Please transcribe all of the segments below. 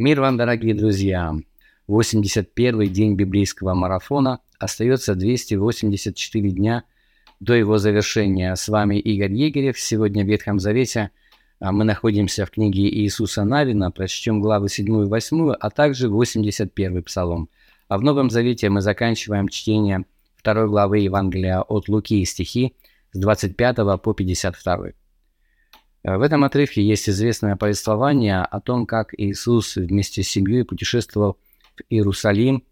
Мир вам, дорогие друзья! 81-й день библейского марафона. Остается 284 дня до его завершения. С вами Игорь Егерев. Сегодня в Ветхом Завете а, мы находимся в книге Иисуса Навина. Прочтем главы 7 и 8, а также 81 Псалом. А в Новом Завете мы заканчиваем чтение второй главы Евангелия от Луки стихи с 25 по 52. Э, в этом отрывке есть известное повествование о том, как Иисус вместе с семьей путешествовал в Иерусалим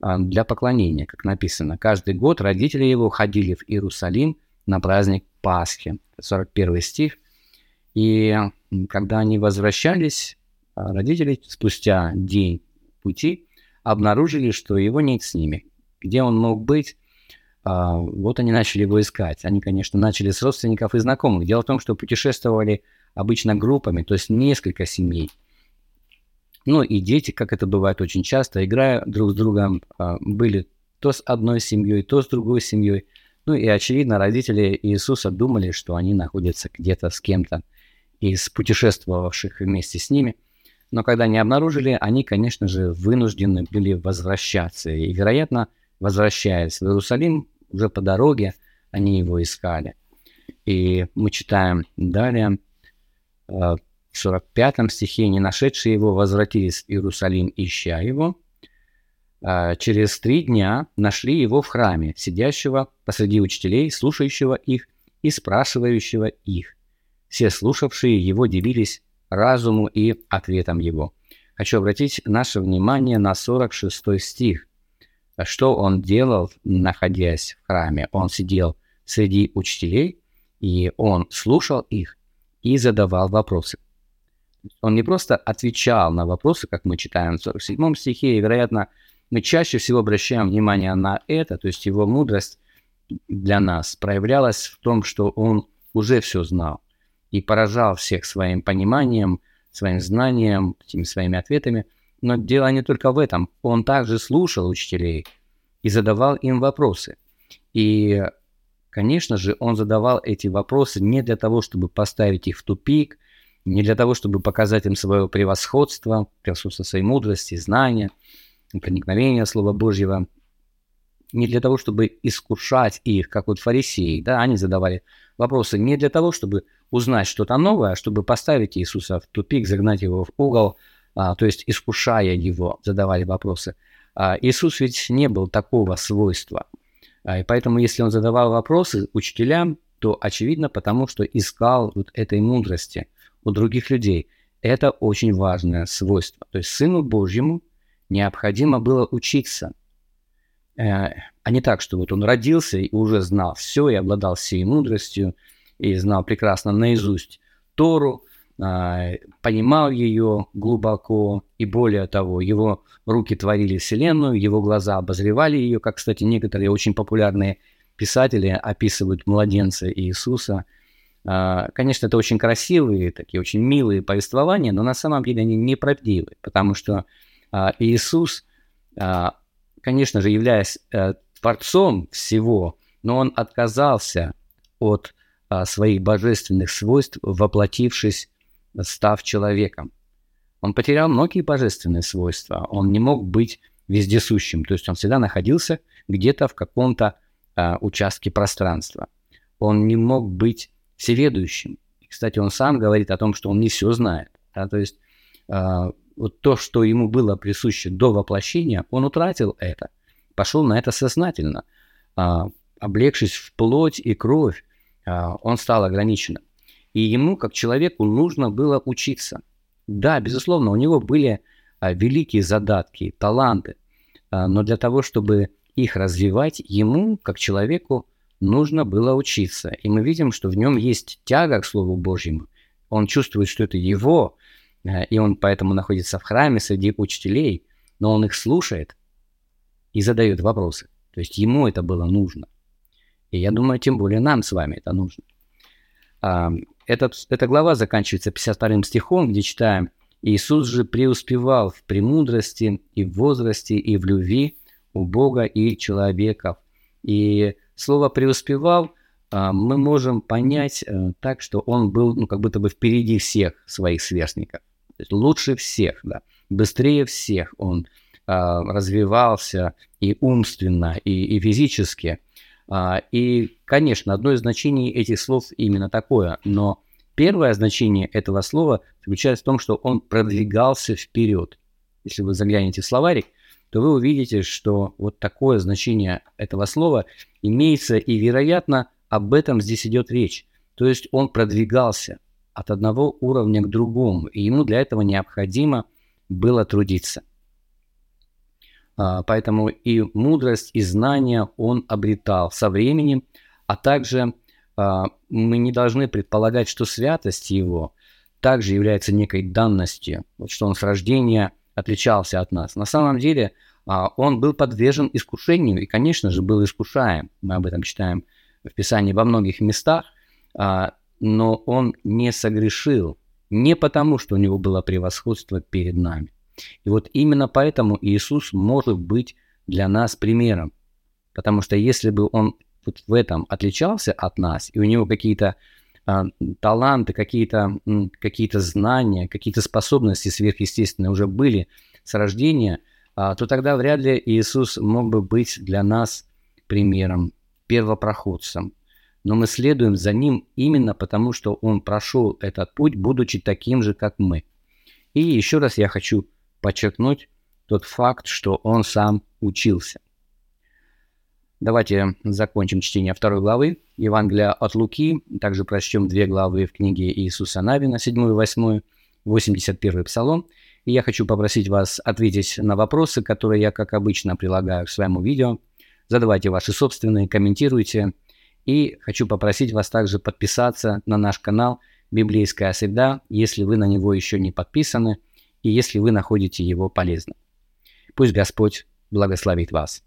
а, для поклонения, как написано. Каждый год родители его ходили в Иерусалим на праздник Пасхи. 41 стих. И когда они возвращались, а, родители спустя день пути обнаружили, что его нет с ними. Где он мог быть, вот они начали его искать. Они, конечно, начали с родственников и знакомых. Дело в том, что путешествовали обычно группами, то есть несколько семей. Ну и дети, как это бывает очень часто, играя друг с другом, а, были то с одной семьей, то с другой семьей. Ну и, очевидно, родители Иисуса думали, что они находятся где-то с кем-то из путешествовавших вместе с ними. Но когда они обнаружили, они, конечно же, вынуждены были возвращаться. И, вероятно, возвращаясь в Иерусалим, уже по дороге они его искали. И мы читаем далее, э, в 45 стихе, «Не нашедшие его возвратились в Иерусалим, ища его. Э, через три дня нашли его в храме, сидящего посреди учителей, слушающего их и спрашивающего их. Все слушавшие его делились разуму и ответом его». Хочу обратить наше внимание на 46 стих. Что он делал, находясь в храме? Он сидел среди учителей, и он слушал их и задавал вопросы. Он не просто отвечал на вопросы, как мы читаем в 47 стихе, и, вероятно, мы чаще всего обращаем внимание на это, то есть его мудрость для нас проявлялась в том, что он уже все знал и поражал всех своим пониманием, своим знанием, своими ответами – но дело не только в этом. Он также слушал учителей и задавал им вопросы. И, конечно же, он задавал эти вопросы не для того, чтобы поставить их в тупик, не для того, чтобы показать им свое превосходство, превосходство своей мудрости, знания, проникновения Слова Божьего, не для того, чтобы искушать их, как вот фарисеи, да, они задавали вопросы не для того, чтобы узнать что-то новое, а чтобы поставить Иисуса в тупик, загнать его в угол – а, то есть искушая его, задавали вопросы. А, Иисус ведь не был такого свойства. А, и поэтому, если он задавал вопросы учителям, то очевидно потому, что искал вот этой мудрости у других людей. Это очень важное свойство. То есть Сыну Божьему необходимо было учиться. Э, а не так, что вот он родился и уже знал все, и обладал всей мудростью, и знал прекрасно наизусть Тору, понимал ее глубоко, и более того, его руки творили Вселенную, его глаза обозревали ее, как, кстати, некоторые очень популярные писатели описывают младенца Иисуса. А, конечно, это очень красивые, такие очень милые повествования, но на самом деле они неправдивы, потому что а, Иисус, конечно же, являясь э, Творцом всего, но он отказался от своих божественных свойств, воплотившись став человеком. Он потерял многие божественные свойства. Он не мог быть вездесущим, то есть он всегда находился где-то в каком-то э, участке пространства. Он не мог быть всеведущим. И, кстати, он сам говорит о том, что он не все знает. Да? То есть э, вот то, что ему было присуще до воплощения, он утратил это, пошел на это сознательно. Э, облегшись в плоть и кровь, э, он стал ограниченным. И ему, как человеку, нужно было учиться. Да, безусловно, у него были а, великие задатки, таланты, а, но для того, чтобы их развивать, ему, как человеку, нужно было учиться. И мы видим, что в нем есть тяга к Слову Божьему. Он чувствует, что это его, а, и он поэтому находится в храме среди учителей, но он их слушает и задает вопросы. То есть ему это было нужно. И я думаю, тем более нам с вами это нужно. Этот, эта глава заканчивается 52 стихом, где читаем «Иисус же преуспевал в премудрости и в возрасте, и в любви у Бога и человеков». И слово «преуспевал» а, мы можем понять а, так, что он был ну, как будто бы впереди всех своих сверстников. То есть лучше всех, да. быстрее всех он а, развивался и умственно, и, и физически. А, и, конечно, одно из значений этих слов именно такое, но первое значение этого слова заключается в том, что он продвигался вперед. Если вы заглянете в словарик, то вы увидите, что вот такое значение этого слова имеется, и, вероятно, об этом здесь идет речь. То есть он продвигался от одного уровня к другому, и ему для этого необходимо было трудиться. А, поэтому и мудрость, и знания он обретал со временем, а также а, мы не должны предполагать, что святость его также является некой данностью, вот что он с рождения отличался от нас. На самом деле а, он был подвержен искушению и, конечно же, был искушаем. Мы об этом читаем в Писании во многих местах, но он не согрешил не потому, что у него было превосходство перед нами, и вот именно поэтому Иисус может быть для нас примером. Потому что если бы он вот в этом отличался от нас, и у него какие-то а, таланты, какие-то какие знания, какие-то способности сверхъестественные уже были с рождения, а, то тогда вряд ли Иисус мог бы быть для нас примером, первопроходцем. Но мы следуем за ним именно потому, что он прошел этот путь, будучи таким же, как мы. И еще раз я хочу подчеркнуть тот факт, что он сам учился. Давайте закончим чтение второй главы Евангелия от Луки. Также прочтем две главы в книге Иисуса Навина, 7 и 8, 81 Псалом. И я хочу попросить вас ответить на вопросы, которые я, как обычно, прилагаю к своему видео. Задавайте ваши собственные, комментируйте. И хочу попросить вас также подписаться на наш канал «Библейская среда», если вы на него еще не подписаны – и если вы находите его полезным. Пусть Господь благословит вас.